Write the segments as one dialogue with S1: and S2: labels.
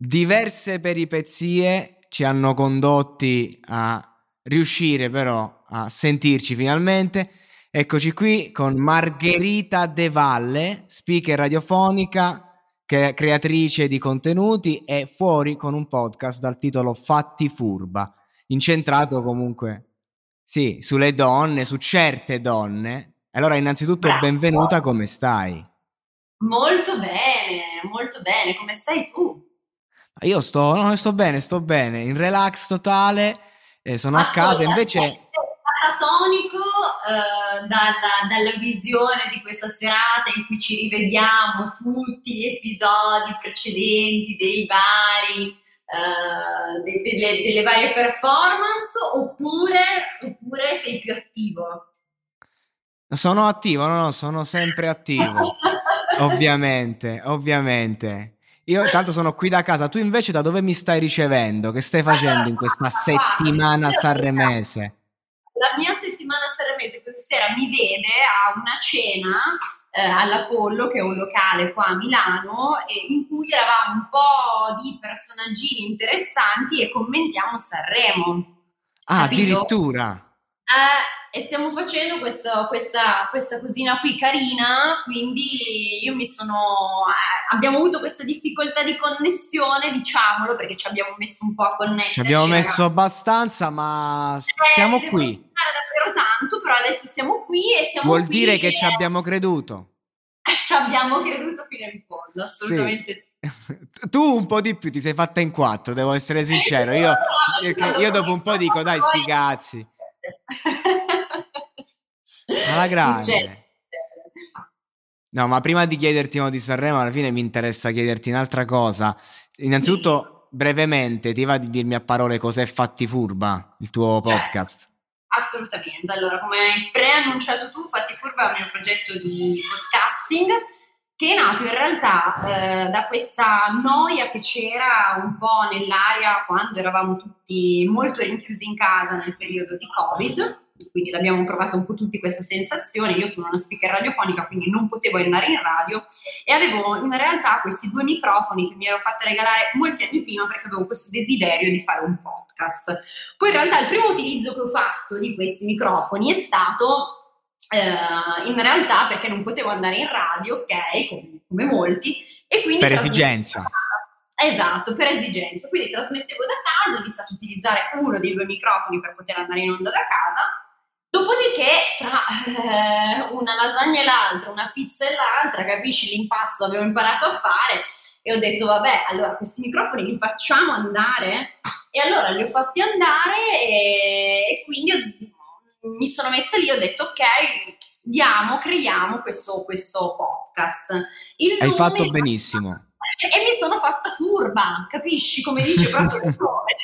S1: Diverse peripezie ci hanno condotti a riuscire però a sentirci finalmente. Eccoci qui con Margherita De Valle, speaker radiofonica, creatrice di contenuti e fuori con un podcast dal titolo Fatti Furba, incentrato comunque sì, sulle donne, su certe donne. Allora, innanzitutto
S2: Bravo.
S1: benvenuta, come stai?
S2: Molto bene, molto bene. Come stai tu?
S1: Io sto, no, sto bene, sto bene, in relax totale, eh, sono a casa, invece...
S2: Catatonico eh, dalla, dalla visione di questa serata in cui ci rivediamo tutti gli episodi precedenti dei vari, eh, de- delle, delle varie performance oppure, oppure sei più attivo?
S1: Sono attivo, no, no, sono sempre attivo, ovviamente, ovviamente. Io tanto sono qui da casa, tu invece da dove mi stai ricevendo? Che stai facendo in questa settimana sanremese?
S2: La mia settimana sanremese questa sera mi vede a una cena eh, all'Apollo, che è un locale qua a Milano, e in cui eravamo un po' di personaggini interessanti e commentiamo Sanremo.
S1: Ah,
S2: Capito?
S1: addirittura.
S2: Eh, e stiamo facendo questo- questa, questa cosina qui carina, quindi io mi sono... eh, abbiamo avuto questa difficoltà di connessione, diciamolo, perché ci abbiamo messo un po' a connetterci.
S1: Ci abbiamo messo abbastanza, ma
S2: Eh,
S1: siamo
S2: devo
S1: qui.
S2: davvero tanto, però adesso siamo qui e siamo
S1: Vuol
S2: qui
S1: dire che
S2: e-
S1: ci abbiamo creduto.
S2: ci abbiamo creduto fino in fondo, assolutamente sì.
S1: Tu un po' di più ti sei fatta in quattro, devo essere sincero. Io, io dopo un po' dico, dai, sti cazzi. Alla grande. No, ma prima di chiederti uno di Sanremo, alla fine mi interessa chiederti un'altra cosa. Innanzitutto, brevemente, ti va di dirmi a parole cos'è Fatti Furba, il tuo
S2: Certo.
S1: podcast?
S2: Assolutamente. Allora, come hai preannunciato tu, Fatti Furba è un mio progetto di podcasting che è nato in realtà eh, da questa noia che c'era un po' nell'aria quando eravamo tutti molto rinchiusi in casa nel periodo di Covid. Quindi l'abbiamo provato un po' tutti questa sensazione. Io sono una speaker radiofonica, quindi non potevo andare in radio e avevo in realtà questi due microfoni che mi ero fatta regalare molti anni prima perché avevo questo desiderio di fare un podcast. Poi in realtà il primo utilizzo che ho fatto di questi microfoni è stato eh, in realtà perché non potevo andare in radio, ok, come, come molti, e quindi
S1: Per esigenza.
S2: casa. Esatto, per esigenza. Quindi trasmettevo da casa, ho iniziato a utilizzare uno dei due microfoni per poter andare in onda da casa. Dopodiché, tra eh, una lasagna e l'altra, una pizza e l'altra, capisci l'impasto avevo imparato a fare e ho detto, vabbè, allora questi microfoni li facciamo andare e allora li ho fatti andare e, e quindi ho- mi sono messa lì e ho detto ok, diamo, creiamo questo, questo podcast. Il
S1: Hai fatto benissimo.
S2: E mi sono fatta furba, capisci? Come dice proprio il nome.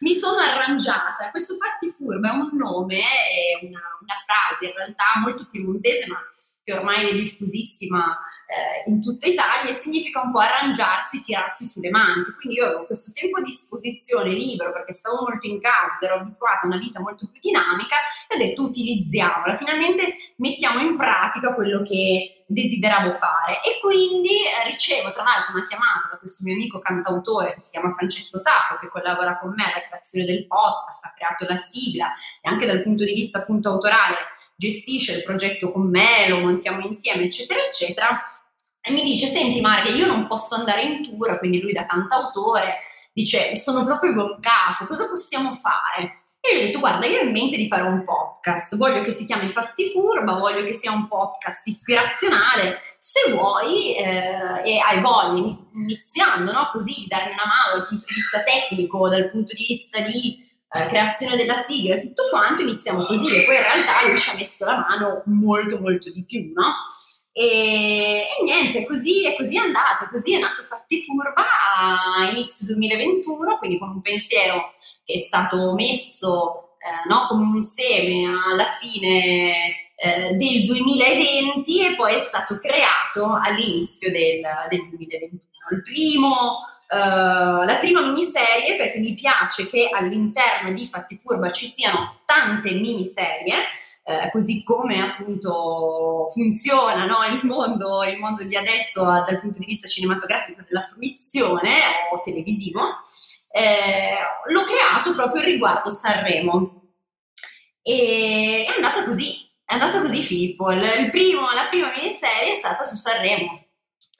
S2: Mi sono arrangiata. Questo fatti furba è un nome, è una, una frase in realtà molto piemontese, ma che ormai è diffusissima eh, in tutta Italia e significa un po' arrangiarsi, tirarsi sulle maniche. Quindi io avevo questo tempo a disposizione libero perché stavo molto in casa ero abituata a una vita molto più dinamica e ho detto utilizziamola, finalmente mettiamo in pratica quello che desideravo fare e quindi eh, ricevo tra l'altro una chiamata da questo mio amico cantautore che si chiama Francesco Sacco che collabora con me alla creazione del podcast, ha creato la sigla e anche dal punto di vista appunto autorale gestisce il progetto con me, lo montiamo insieme eccetera eccetera e mi dice senti Marghe io non posso andare in tour quindi lui da cantautore dice sono proprio bloccato cosa possiamo fare? E gli ho detto, guarda, io ho in mente di fare un podcast, voglio che si chiami Fatti Furba, voglio che sia un podcast ispirazionale, se vuoi eh, e hai voglia, iniziando no? così, darmi una mano dal punto di vista tecnico, dal punto di vista di eh, creazione della sigla, tutto quanto, iniziamo così. E poi in realtà lui ci ha messo la mano molto, molto di più, no? E, e niente, così è così andato, così è nato Fatti Furba a inizio 2021, quindi con un pensiero che è stato messo eh, no, come un seme alla fine eh, del 2020 e poi è stato creato all'inizio del, del 2021. Il primo, eh, la prima miniserie, perché mi piace che all'interno di Fatti Furba ci siano tante miniserie, eh, così come appunto funziona no, il, mondo, il, mondo, di adesso dal punto di vista cinematografico della fruizione o televisivo, eh, l'ho creato proprio riguardo Sanremo. E è andata così, è andata così Filippo, il, il primo, la prima miniserie è stata su Sanremo.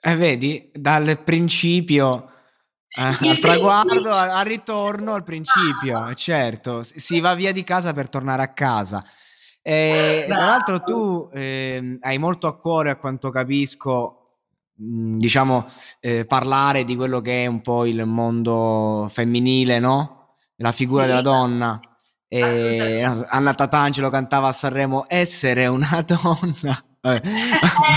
S1: Eh, vedi, dal principio eh, al traguardo, al ritorno, al principio, ah. certo, si va via di casa per tornare a casa. E, tra l'altro tu eh, hai molto a cuore, a quanto capisco, mh, diciamo, eh, parlare di quello che è un po' il mondo femminile, no? La figura sì. della donna. E Anna Tatangelo cantava a Sanremo essere una donna. a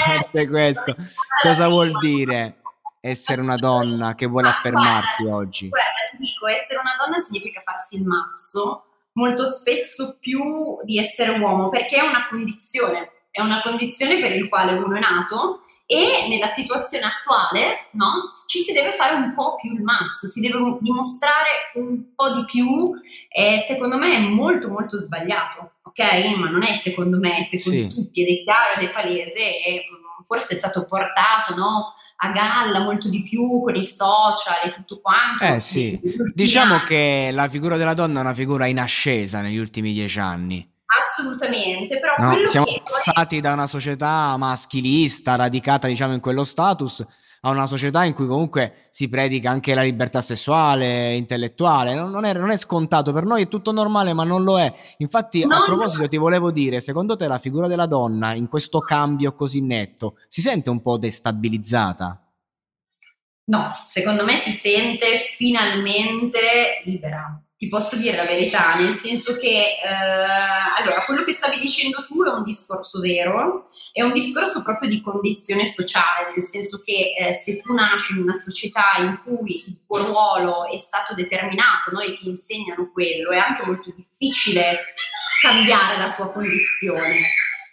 S1: parte questo, cosa vuol dire essere una donna che vuole affermarsi oggi?
S2: Guarda, ti dico, essere una donna significa farsi il mazzo molto spesso più di essere uomo, perché è una condizione, è una condizione per il quale uno è nato e nella situazione attuale no, ci si deve fare un po' più il mazzo, si deve dimostrare un po' di più e secondo me è molto molto sbagliato, ok? Ma non è secondo me, è secondo sì. tutti ed è chiaro ed è palese e forse è stato portato no, a galla molto di più con i social e tutto quanto.
S1: Eh sì, diciamo anni. che la figura della donna è una figura in ascesa negli ultimi dieci anni.
S2: Assolutamente, però
S1: no, siamo passati da una società maschilista radicata diciamo in quello status a una società in cui comunque si predica anche la libertà sessuale, intellettuale. Non, non, è, non è, scontato, per noi è tutto normale, ma non lo è. Infatti, no, a proposito, no. ti volevo dire, secondo te la figura della donna in questo cambio così netto si sente un po' destabilizzata?
S2: No, secondo me si sente finalmente libera ti posso dire la verità, nel senso che eh, allora, quello che stavi dicendo tu è un discorso vero, è un discorso proprio di condizione sociale, nel senso che eh, se tu nasci in una società in cui il tuo ruolo è stato determinato no, e ti insegnano quello, è anche molto difficile cambiare la tua condizione.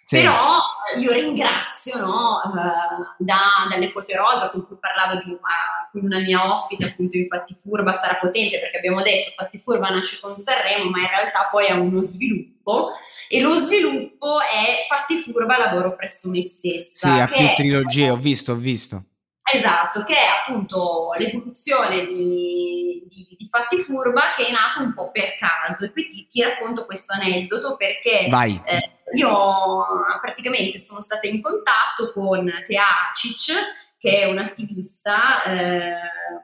S2: Sì. Però io ringrazio no, uh, da, dall'epoterosa con cui parlavo di una, con una mia ospite, appunto infatti Furba sarà potente perché abbiamo detto infatti Furba nasce con Sanremo, ma in realtà poi ha uno sviluppo e lo sviluppo è Fatti Furba lavoro presso me stessa.
S1: Sì, ha più trilogie, ho visto, ho visto.
S2: Esatto, che è appunto l'evoluzione di, di, di, Fatti Furba che è nato un po' per caso. E qui ti, ti racconto questo aneddoto perché eh, io praticamente sono stata in contatto con Tea Acic che è un'attivista eh,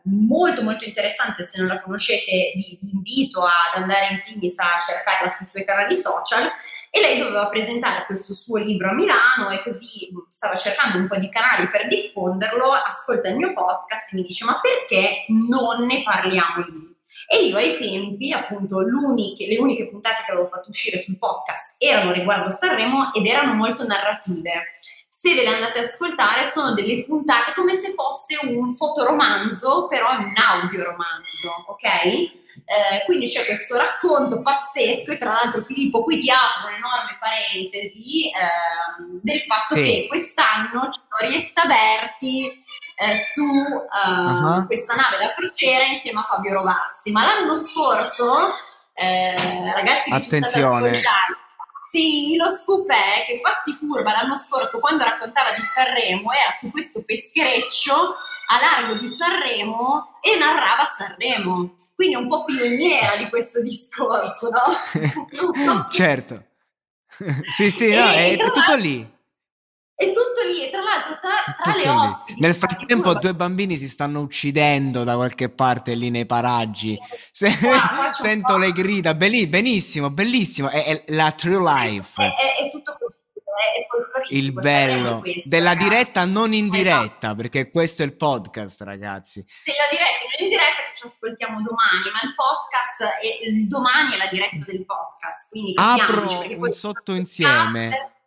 S2: molto molto interessante, se non la conoscete vi invito ad andare in primis a cercarla sui suoi canali social e lei doveva presentare questo suo libro a Milano e così stava cercando un po' di canali per diffonderlo, ascolta il mio podcast e mi dice ma perché non ne parliamo lì? E io ai tempi, appunto, le uniche puntate che avevo fatto uscire sul podcast erano riguardo Sanremo ed erano molto narrative. Se ve le andate ad ascoltare, sono delle puntate come se fosse un fotoromanzo, però è un audioromanzo, ok? Eh, quindi c'è questo racconto pazzesco e tra l'altro Filippo qui ti apro un'enorme parentesi eh, del fatto sì. che quest'anno c'è Orietta Berti eh, su uh-huh. questa nave da crociera insieme a Fabio Rovazzi, ma l'anno scorso eh, ragazzi
S1: Attenzione.
S2: Sì, lo scoop è che Fatti Furba l'anno scorso, quando raccontava di Sanremo, era su questo peschereccio a largo di Sanremo e narrava Sanremo, quindi un po' pioniera di questo discorso, no?
S1: certo. sì, sì, no, è, è tutto lì.
S2: È tutto lì, e tra l'altro tra, tra le ospiti.
S1: Nel frattempo due bambini si stanno uccidendo da qualche parte lì nei paraggi. Se, ah, sento le grida, Belli, benissimo, bellissimo, è, è, la true life.
S2: È, è, è tutto così.
S1: Il bello della diretta non in diretta, esatto. perché questo è il podcast, ragazzi.
S2: Della diretta non in diretta che ci ascoltiamo domani, ma il podcast è il domani è la diretta del podcast. Quindi
S1: Apro un sottoinsieme.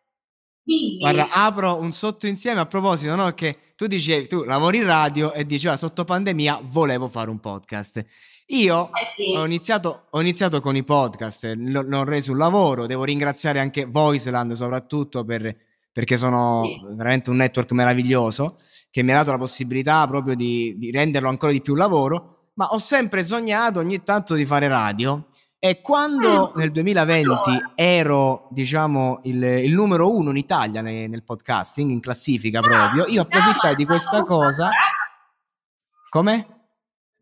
S1: Dimmi. Guarda, apro un sottoinsieme a proposito, no? Che tu dicevi, tu lavori in radio e diceva sotto pandemia volevo fare un podcast. Io
S2: eh sì.
S1: ho, iniziato, ho, iniziato, con i podcast, l'ho reso un lavoro, devo ringraziare anche Voiceland soprattutto per, perché sono sì. veramente un network meraviglioso che mi ha dato la possibilità proprio di, di renderlo ancora di più lavoro, ma ho sempre sognato ogni tanto di fare radio e quando nel 2020 ero, diciamo, il, il numero uno in Italia nel, nel, podcasting, in classifica proprio, io approfittai di questa cosa. Come?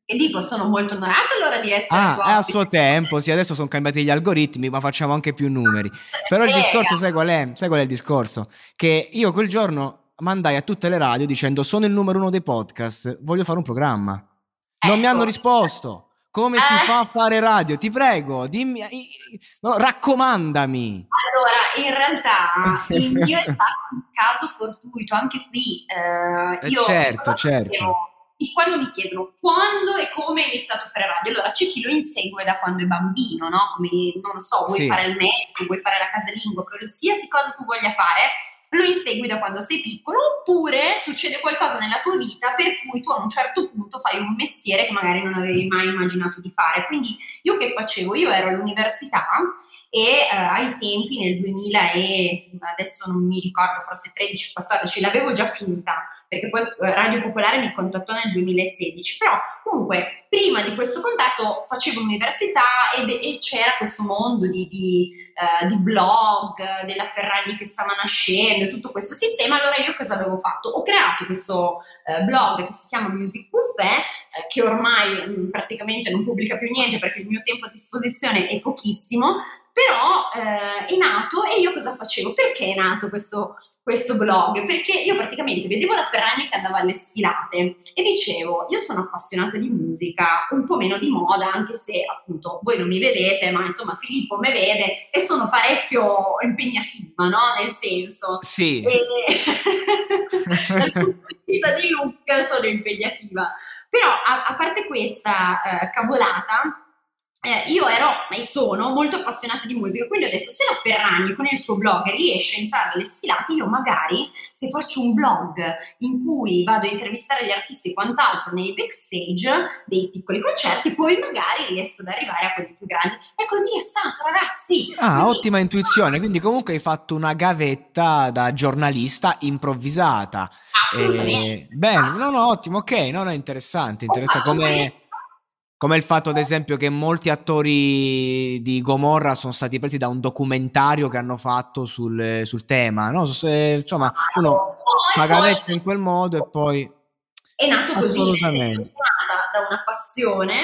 S2: E dico, sono molto onorata allora di essere
S1: Ah, è a suo tempo, sì, adesso sono cambiati gli algoritmi, ma facciamo anche più numeri. Però il discorso, sai qual è? Sai qual è il discorso? Che io quel giorno mandai a tutte le radio dicendo sono il numero uno dei podcast, voglio fare un programma. Non ecco. mi hanno ecco. risposto. Come si fa a eh. fare radio? Ti prego, dimmi, no, raccomandami.
S2: Allora, in realtà il mio è stato un caso fortuito, anche qui. Eh,
S1: eh io certo, certo.
S2: quando mi chiedono quando e come hai iniziato a fare radio, allora c'è chi lo insegue da quando è bambino, no? Come, non lo so, vuoi sì. fare il medico, vuoi fare la casalingo, qualsiasi cosa tu voglia fare, lo insegui da quando sei piccolo, oppure succede qualcosa nella tua vita per cui tu a un certo punto fai un mestiere che magari non avevi mai immaginato di fare. Quindi io che facevo? Io ero all'università e eh, ai tempi nel 2000 e adesso non mi ricordo, forse 13-14, l'avevo già finita, perché poi eh, Radio Popolare mi contattò nel 2016, però comunque prima di questo contatto facevo l'università ed, e c'era questo mondo di, di, uh, di, blog, della Ferragni che stava nascendo, tutto questo sistema, allora io cosa avevo fatto? Ho creato questo uh, blog che si chiama Music Buffet, uh, che ormai mh, praticamente non pubblica più niente perché il mio tempo a disposizione è pochissimo, però eh, è nato e io cosa facevo? Perché è nato questo, questo blog? Perché io praticamente vedevo la Ferragni che andava alle sfilate e dicevo, io sono appassionata di musica, un po' meno di moda, anche se appunto voi non mi vedete, ma insomma Filippo me vede e sono parecchio impegnativa, no? Nel senso.
S1: Sì.
S2: E... dal punto di vista di look sono impegnativa. Però a, a parte questa eh, cavolata, eh, io ero e sono molto appassionata di musica, quindi ho detto se la Ferragni con il suo blog riesce a entrare alle sfilate, io magari se faccio un blog in cui vado a intervistare gli artisti e quant'altro nei backstage dei piccoli concerti, poi magari riesco ad arrivare a quelli più grandi. E così è stato, ragazzi.
S1: Ah,
S2: così.
S1: ottima intuizione, quindi comunque hai fatto una gavetta da giornalista improvvisata.
S2: Assolutamente.
S1: Eh, bene, no, no, ottimo, ok, no, no, interessante, interessante come come il fatto, ad esempio, che molti attori di Gomorra sono stati presi da un documentario che hanno fatto sul, sul tema, no? Se, insomma, uno fa gavetta in quel modo e poi...
S2: È nato così, è da una passione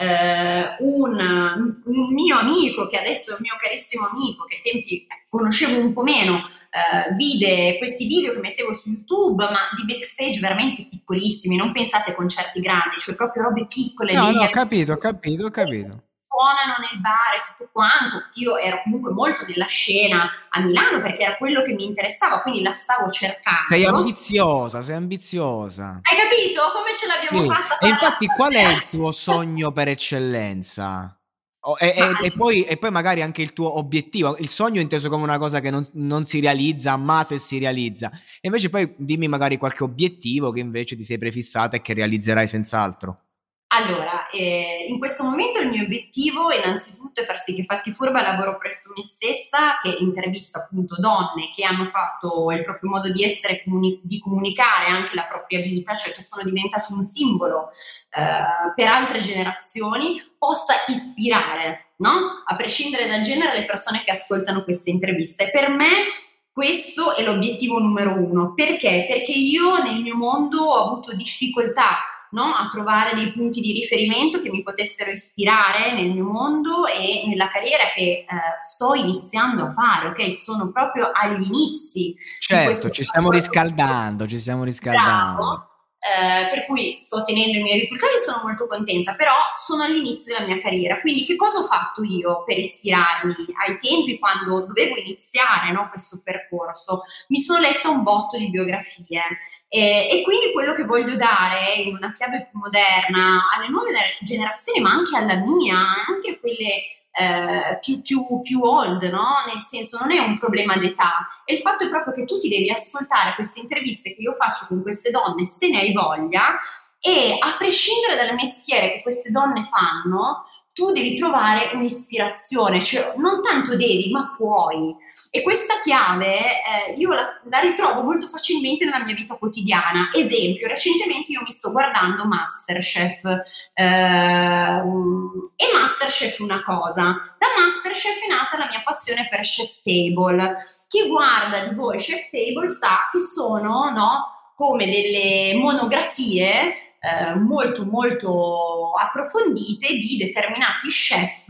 S2: eh, un, un, mio amico, che adesso è un mio carissimo amico, che ai tempi conoscevo un po' meno, uh, vide questi video che mettevo su YouTube, ma di backstage veramente piccolissimi, non pensate a concerti grandi, cioè proprio robe piccole.
S1: No, no, ho capito, ho capito, ho capito
S2: suonano nel bar e tutto quanto. Io ero comunque molto nella scena a Milano perché era quello che mi interessava, quindi la stavo cercando.
S1: Sei ambiziosa, sei ambiziosa.
S2: Hai capito come ce l'abbiamo sì. fatta?
S1: E infatti qual è il tuo sogno per eccellenza? Oh, e, e, e, poi, e, poi, magari anche il tuo obiettivo, il sogno inteso come una cosa che non, non, si realizza, ma se si realizza. E invece poi dimmi magari qualche obiettivo che invece ti sei prefissata e che realizzerai senz'altro.
S2: Allora, eh, in questo momento il mio obiettivo innanzitutto è far sì che Fatti Furba lavoro presso me stessa, che intervista appunto donne che hanno fatto il proprio modo di essere, comuni- di comunicare anche la propria vita, cioè che sono diventate un simbolo eh, per altre generazioni, possa ispirare, no? A prescindere dal genere, le persone che ascoltano queste interviste. Per me questo è l'obiettivo numero uno. Perché? Perché io nel mio mondo ho avuto difficoltà no? a trovare dei punti di riferimento che mi potessero ispirare nel mio mondo e nella carriera che eh, sto iniziando a fare, ok? Sono proprio agli inizi.
S1: Certo, ci stiamo riscaldando, ci stiamo riscaldando.
S2: Bravo eh, per cui sto ottenendo i miei risultati e sono molto contenta, però sono all'inizio della mia carriera, quindi che cosa ho fatto io per ispirarmi ai tempi quando dovevo iniziare no, questo percorso? Mi sono letta un botto di biografie eh, e quindi quello che voglio dare in una chiave più moderna alle nuove generazioni, ma anche alla mia, anche a quelle eh, più, più, più, old, no? Nel senso non è un problema d'età, e il fatto è proprio che tu ti devi ascoltare queste interviste che io faccio con queste donne se ne hai voglia e a prescindere dal mestiere che queste donne fanno, tu devi trovare un'ispirazione, cioè non tanto devi, ma puoi. E questa chiave eh, io la, la, ritrovo molto facilmente nella mia vita quotidiana. Esempio, recentemente io mi sto guardando Masterchef eh, e Masterchef una cosa, da Masterchef è nata la mia passione per Chef Table. Chi guarda di voi Chef Table sa che sono, no, come delle monografie eh, molto molto approfondite di determinati chef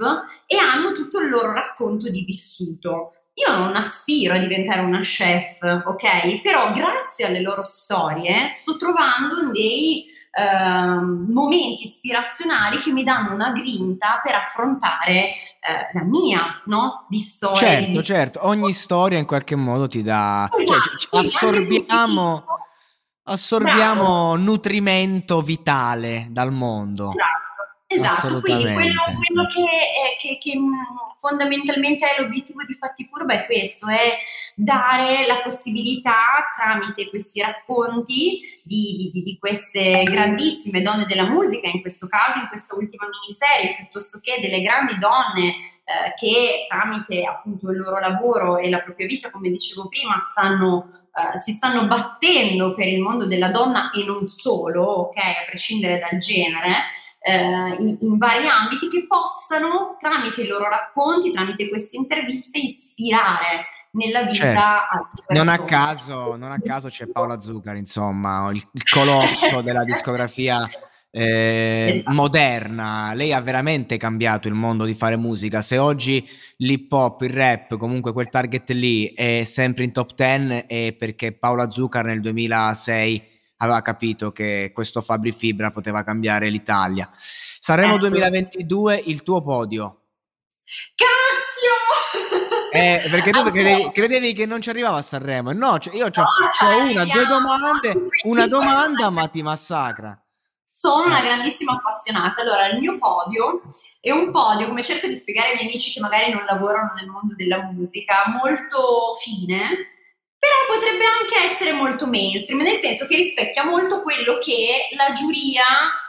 S2: e hanno tutto il loro racconto di vissuto. Io non aspiro a diventare una chef, ok? Però grazie alle loro storie sto trovando dei eh, momenti ispirazionali che mi danno una grinta per affrontare eh, la mia, no? Di storia.
S1: Certo,
S2: di
S1: certo, ogni storia in qualche modo ti dà... Esatto, cioè, assorbiamo assorbiamo Bravo. nutrimento vitale dal mondo.
S2: Esatto, esatto. quindi quello, quello che, è, che, che, mm, fondamentalmente è l'obiettivo di Fatti Furba è questo, è dare la possibilità tramite questi racconti di, di, di, queste grandissime donne della musica, in questo caso in questa ultima miniserie, piuttosto che delle grandi donne eh, che tramite appunto il loro lavoro e la propria vita, come dicevo prima, stanno eh, si stanno battendo per il mondo della donna e non solo, ok, a prescindere dal genere, eh, in, in, vari ambiti che possano, tramite i loro racconti, tramite queste interviste, ispirare nella vita
S1: certo. non a caso non a caso c'è Paola Zuccar insomma il, il colosso della discografia eh, esatto. moderna. Lei ha veramente cambiato il mondo di fare musica. Se oggi l'hip hop, il rap, comunque quel target lì è sempre in top 10 è perché Paola Zuccar nel 2006 aveva capito che questo Fabri Fibra poteva cambiare l'Italia. Saremo eh, 2022 il tuo podio.
S2: Cacchio!
S1: Eh, perché tu credevi, credevi, che non ci arrivava a Sanremo. No, cioè io ho no, una, due domande, una domanda, ma ti massacra.
S2: Sono una grandissima appassionata. Allora, il mio podio è un podio, come cerco di spiegare ai miei amici che magari non lavorano nel mondo della musica, molto fine, però potrebbe anche essere molto mainstream, nel senso che rispecchia molto quello che la giuria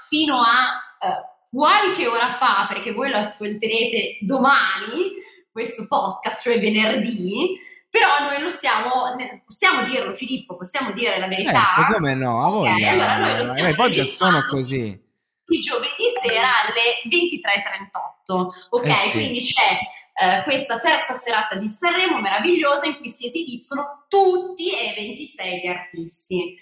S2: fino a eh, qualche ora fa, perché voi lo ascolterete domani, questo podcast, cioè venerdì, però noi lo stiamo, possiamo dirlo Filippo, possiamo dire la verità.
S1: Certo, come no, a voi. Okay, allora noi I podcast sono così.
S2: Il giovedì sera alle 23.38, ok? Eh sì. Quindi c'è eh, questa terza serata di Sanremo meravigliosa in cui si esibiscono tutti e 26 gli artisti.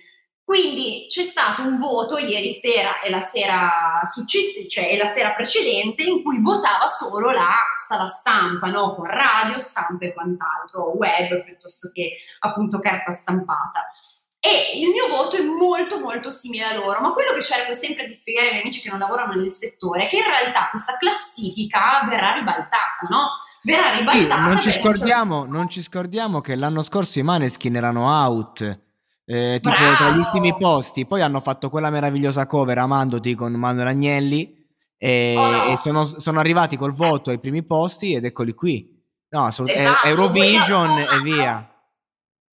S2: Quindi c'è stato un voto ieri sera e la sera successiva, cioè la sera precedente, in cui votava solo la sala stampa, no? con radio, stampa e quant'altro, web piuttosto che appunto carta stampata. E il mio voto è molto molto simile a loro, ma quello che cerco sempre di spiegare ai miei amici che non lavorano nel settore è che in realtà questa classifica verrà ribaltata, no? Verrà ribaltata.
S1: Sì, non, ci scordiamo, non ci scordiamo che l'anno scorso i Maneskin erano out eh, tipo Bravo! tra gli ultimi posti. Poi hanno fatto quella meravigliosa cover Amandoti con Manuel Agnelli e, oh no. e sono, sono, arrivati col voto ai primi posti ed eccoli qui. No, assolut- esatto, Eurovision e via.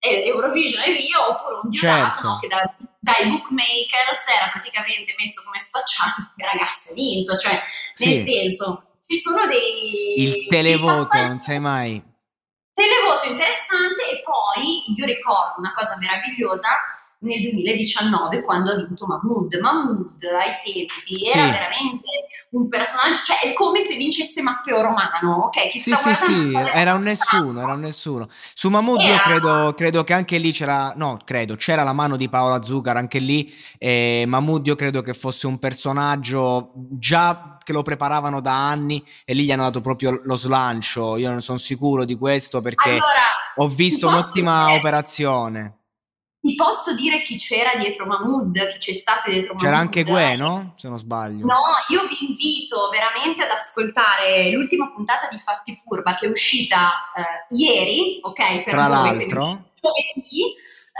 S2: Eurovision e via, oppure un Diodato certo. no, che da, dai bookmaker si era praticamente messo come spacciato e ragazzi ha vinto, cioè nel sì. senso ci sono dei...
S1: Il televoto, non sai mai
S2: poi io ricordo una cosa meravigliosa nel 2019 quando ha vinto Mahmood. Mahmood ai tempi era veramente un personaggio, cioè è come se vincesse Matteo Romano, ok?
S1: Chi sì, sì, sì, era un nessuno, era un nessuno. Su Mahmood era... io credo, credo, che anche lì c'era, no, credo, c'era la mano di Paola Zuccar anche lì, e Mahmood io credo che fosse un personaggio già che lo preparavano da anni e lì gli hanno dato proprio lo slancio, io non sono sicuro di questo perché allora, ho visto un'ottima dire... operazione.
S2: Ti posso dire chi c'era dietro Mahmood, chi c'è stato dietro Mahmood?
S1: C'era anche Gue, no? Se non sbaglio.
S2: No, io vi invito veramente ad ascoltare l'ultima puntata di Fatti Furba che è uscita eh, ieri, ok?
S1: Per Tra l'altro.
S2: Giovedì,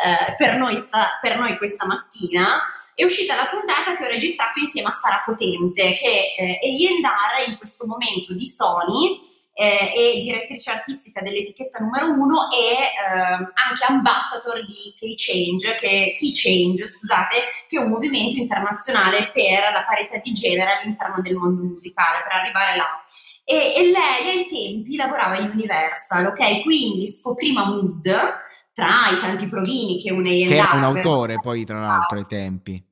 S2: eh, per, noi sta, per noi questa mattina, è uscita la puntata che ho registrato insieme a Sara Potente, che eh, è Yendar in questo momento di Sony eh, e direttrice artistica dell'etichetta numero uno e eh, anche ambassador di K-Change, che, Key Change, scusate, che è un movimento internazionale per la parità di genere all'interno del mondo musicale, per arrivare là. E, e lei ai tempi lavorava in Universal, ok? Quindi scoprì Mahmood tra i tanti provini che un
S1: Che era un autore poi tra l'altro ai tempi.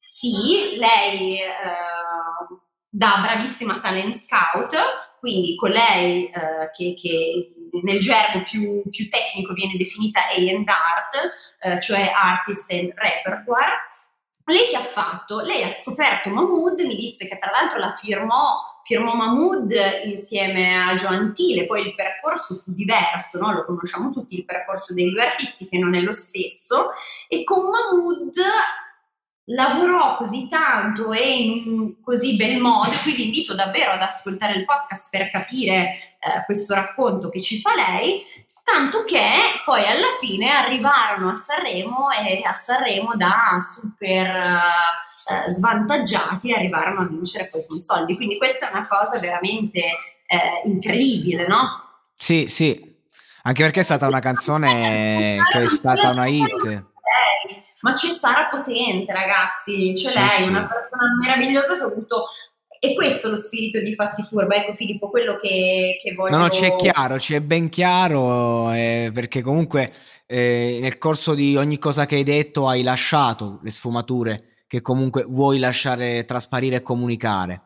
S2: Sì, lei eh, da bravissima talent scout quindi con lei eh, che, che, nel gergo più, più, tecnico viene definita A&Art, eh, cioè Artist and Repertoire, lei che ha fatto? Lei ha scoperto Mahmood, mi disse che tra l'altro la firmò firmò Mahmood insieme a Joantile, poi il percorso fu diverso, no? lo conosciamo tutti, il percorso dei due artisti che non è lo stesso, e con Mahmood lavorò così tanto e in un così bel modo, qui vi invito davvero ad ascoltare il podcast per capire eh, questo racconto che ci fa lei, tanto che poi alla fine arrivarono a Sanremo e a Sanremo da super eh, svantaggiati arrivarono a vincere poi con soldi, quindi questa è una cosa veramente eh, incredibile, no?
S1: Sì, sì, anche perché è stata una canzone che è stata una hit
S2: ma c'è Sara Potente, ragazzi, c'è sì, lei, sì. una persona meravigliosa che ha avuto e questo è lo spirito di Fatti Furba. Ecco Filippo, quello che, che voglio...
S1: No, no, c'è chiaro, c'è ben chiaro, eh, perché comunque eh, nel corso di ogni cosa che hai detto hai lasciato le sfumature che comunque vuoi lasciare trasparire e comunicare.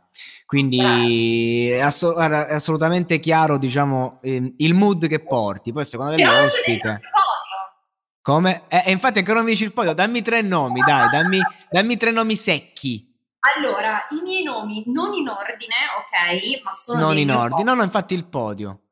S1: Quindi è, ass- è, assolutamente chiaro, diciamo, eh, il mood che porti. Poi secondo me l'ospite... Come? Eh, infatti ancora non mi dici il podio, dammi tre nomi, dai, dammi, dammi tre nomi secchi.
S2: Allora, i miei nomi non in ordine, ok, ma sono
S1: Non in ordine, no, no, infatti il podio.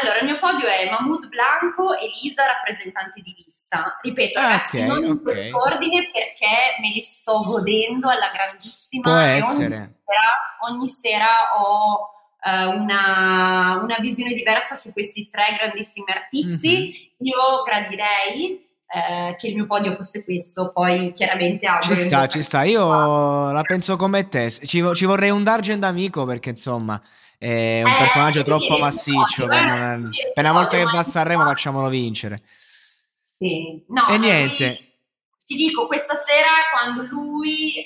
S2: Allora, il mio podio è Mahmoud Blanco e Lisa, rappresentante di lista. Ripeto, ah, ragazzi, okay, non in okay. quest'ordine perché me li sto godendo alla grandissima.
S1: Può essere.
S2: Ogni sera, ogni sera ho uh, una, una, visione diversa su questi tre grandissimi artisti. Mm-hmm. Io gradirei eh, che il mio podio fosse questo, poi chiaramente
S1: Ci sta, ci sta, io la penso come te, ci, ci vorrei un Dargent amico perché insomma è un eh, personaggio sì, troppo massiccio, podio, per, non, sì, per una volta che va a Sanremo facciamolo vincere.
S2: Sì, no,
S1: e niente. Lui
S2: ti dico, questa sera quando lui eh,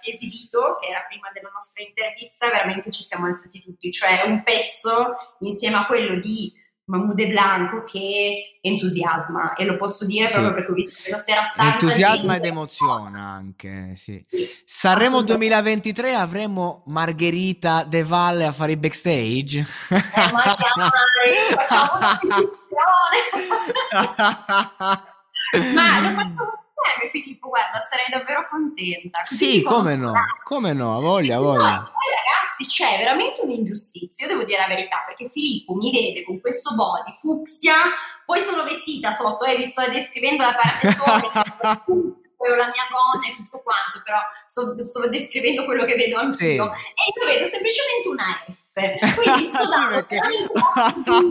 S2: si è esibito, che era prima della nostra intervista, veramente ci siamo alzati tutti, cioè un pezzo insieme a quello di Mahmoud Blanco che entusiasma e lo posso dire sì. proprio perché ho visto che la sera
S1: entusiasma ed emoziona anche sì. sì Sanremo 2023 avremo Margherita De Valle a fare i backstage
S2: eh, magari facciamo una ma lo facciamo insieme, Filippo, guarda, sarei davvero contenta.
S1: Così sì, come no, come no, voglia, voglia.
S2: No, poi ragazzi, c'è veramente un'ingiustizia, io devo dire la verità, perché Filippo mi vede con questo body fucsia, poi sono vestita sotto, e vi sto descrivendo la parte sopra, poi ho la mia gonna e tutto quanto, però sto, sto descrivendo quello che vedo anch'io. Sì. E io vedo semplicemente una F, quindi sto dando sì,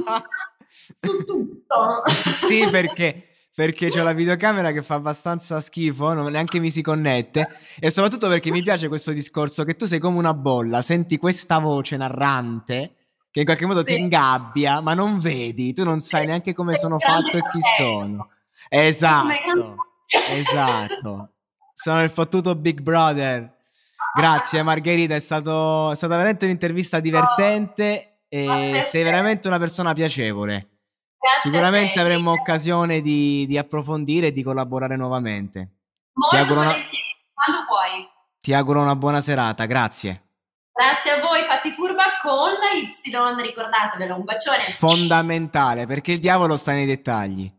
S2: perché... su tutto.
S1: sì, perché perché c'è la videocamera che fa abbastanza schifo, non, neanche mi si connette e soprattutto perché mi piace questo discorso che tu sei come una bolla, senti questa voce narrante che in qualche modo sì. ti ingabbia, ma non vedi, tu non sai neanche come sono fatto e chi sono. Esatto, esatto. Sono il fottuto Big Brother. Grazie Margherita, è, stato, è stata veramente un'intervista divertente e sei veramente una persona piacevole.
S2: Grazie
S1: Sicuramente avremo occasione di, di approfondire e di collaborare nuovamente.
S2: Molto
S1: Ti auguro una-
S2: quando vuoi.
S1: Ti auguro una buona serata, grazie.
S2: Grazie a voi, fatti furba con la Y, ricordatevelo, un bacione.
S1: Fondamentale perché il diavolo sta nei dettagli.